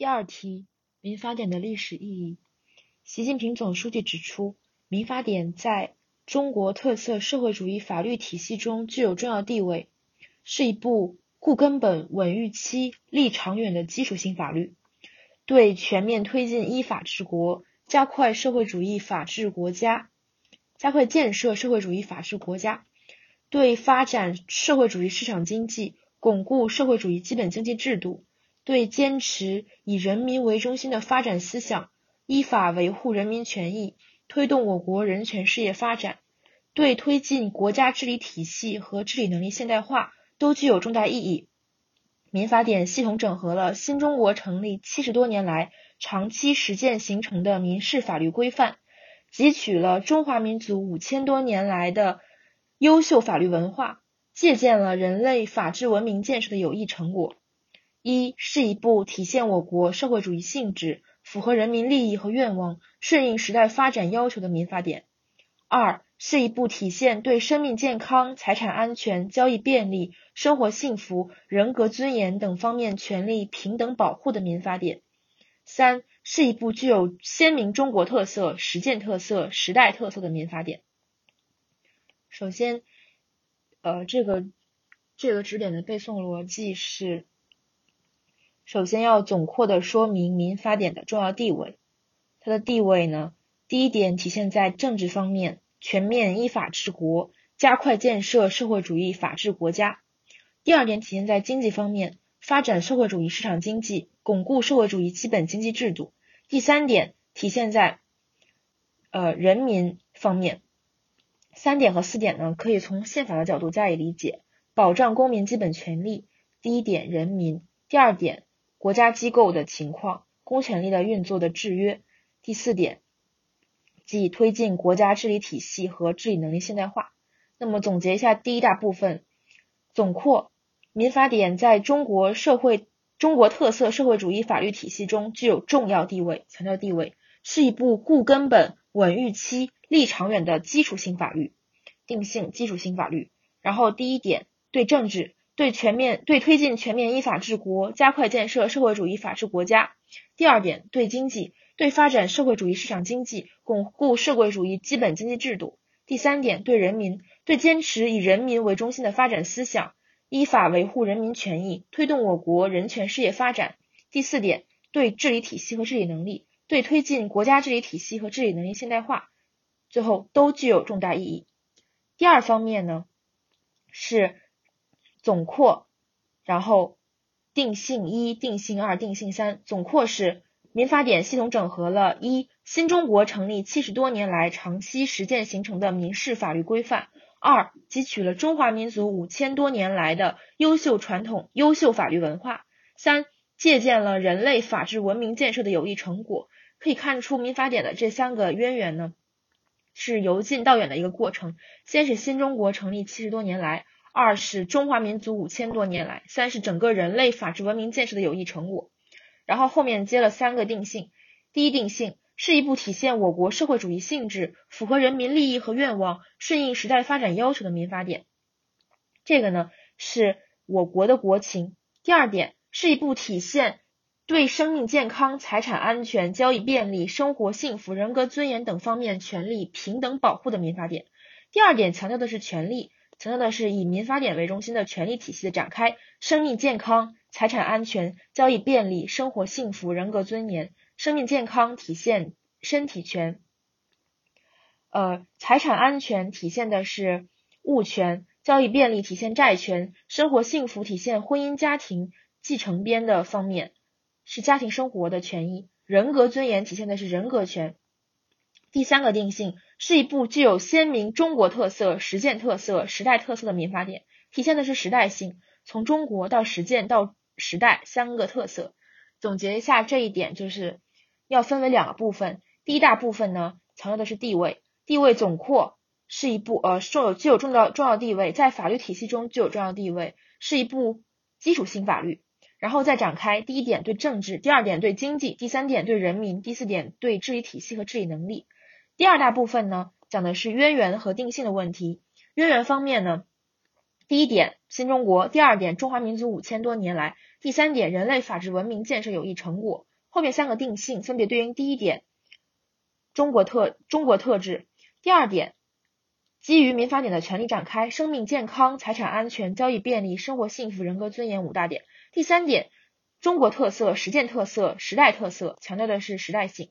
第二题，民法典的历史意义。习近平总书记指出，民法典在中国特色社会主义法律体系中具有重要地位，是一部固根本、稳预期、立长远的基础性法律，对全面推进依法治国、加快社会主义法治国家、加快建设社会主义法治国家，对发展社会主义市场经济、巩固社会主义基本经济制度。对坚持以人民为中心的发展思想，依法维护人民权益，推动我国人权事业发展，对推进国家治理体系和治理能力现代化都具有重大意义。民法典系统整合了新中国成立七十多年来长期实践形成的民事法律规范，汲取了中华民族五千多年来的优秀法律文化，借鉴了人类法治文明建设的有益成果。一是一部体现我国社会主义性质、符合人民利益和愿望、顺应时代发展要求的民法典；二是一部体现对生命健康、财产安全、交易便利、生活幸福、人格尊严等方面权利平等保护的民法典；三是一部具有鲜明中国特色、实践特色、时代特色的民法典。首先，呃，这个这个指点的背诵逻辑是。首先要总括的说明民法典的重要地位。它的地位呢，第一点体现在政治方面，全面依法治国，加快建设社会主义法治国家；第二点体现在经济方面，发展社会主义市场经济，巩固社会主义基本经济制度；第三点体现在呃人民方面。三点和四点呢，可以从宪法的角度加以理解，保障公民基本权利。第一点，人民；第二点。国家机构的情况，公权力的运作的制约。第四点，即推进国家治理体系和治理能力现代化。那么总结一下第一大部分，总括，民法典在中国社会中国特色社会主义法律体系中具有重要地位，强调地位，是一部固根本、稳预期、立长远的基础性法律，定性基础性法律。然后第一点，对政治。对全面对推进全面依法治国，加快建设社会主义法治国家。第二点，对经济，对发展社会主义市场经济，巩固社会主义基本经济制度。第三点，对人民，对坚持以人民为中心的发展思想，依法维护人民权益，推动我国人权事业发展。第四点，对治理体系和治理能力，对推进国家治理体系和治理能力现代化，最后都具有重大意义。第二方面呢，是。总括，然后定性一、定性二、定性三。总括是民法典系统整合了一新中国成立七十多年来长期实践形成的民事法律规范；二汲取了中华民族五千多年来的优秀传统、优秀法律文化；三借鉴了人类法治文明建设的有益成果。可以看出，民法典的这三个渊源呢，是由近到远的一个过程。先是新中国成立七十多年来。二是中华民族五千多年来，三是整个人类法治文明建设的有益成果。然后后面接了三个定性：第一定性是一部体现我国社会主义性质、符合人民利益和愿望、顺应时代发展要求的民法典。这个呢是我国的国情。第二点是一部体现对生命健康、财产安全、交易便利、生活幸福、人格尊严等方面权利平等保护的民法典。第二点强调的是权利。强调的是以民法典为中心的权利体系的展开，生命健康、财产安全、交易便利、生活幸福、人格尊严。生命健康体现身体权，呃，财产安全体现的是物权，交易便利体现债权，生活幸福体现婚姻家庭继承边的方面，是家庭生活的权益。人格尊严体现的是人格权。第三个定性。是一部具有鲜明中国特色、实践特色、时代特色的民法典，体现的是时代性，从中国到实践到时代三个特色。总结一下这一点，就是要分为两个部分。第一大部分呢，强调的是地位，地位总括是一部呃，受有具有重要重要地位，在法律体系中具有重要地位，是一部基础性法律。然后再展开，第一点对政治，第二点对经济，第三点对人民，第四点对治理体系和治理能力。第二大部分呢，讲的是渊源和定性的问题。渊源方面呢，第一点新中国，第二点中华民族五千多年来，第三点人类法治文明建设有益成果。后面三个定性分别对应第一点，中国特中国特质；第二点，基于民法典的权利展开，生命健康、财产安全、交易便利、生活幸福、人格尊严五大点；第三点，中国特色、实践特色、时代特色，强调的是时代性。